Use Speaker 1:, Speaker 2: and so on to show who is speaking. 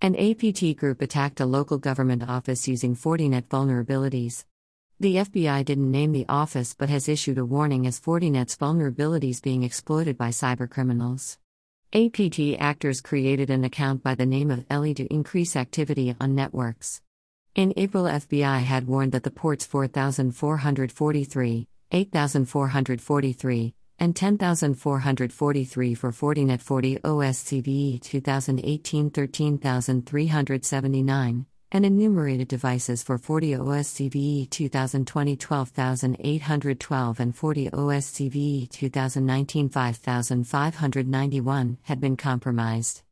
Speaker 1: An APT group attacked a local government office using Fortinet vulnerabilities. The FBI didn't name the office but has issued a warning as Fortinet's vulnerabilities being exploited by cybercriminals. APT actors created an account by the name of Ellie to increase activity on networks. In April, FBI had warned that the ports 4443, 8443, and 10443 for Fortinet FortiOS CVE 2018 13379 and enumerated devices for FortiOS CVE 2020 12812 and FortiOS CVE 2019 5591 had been compromised.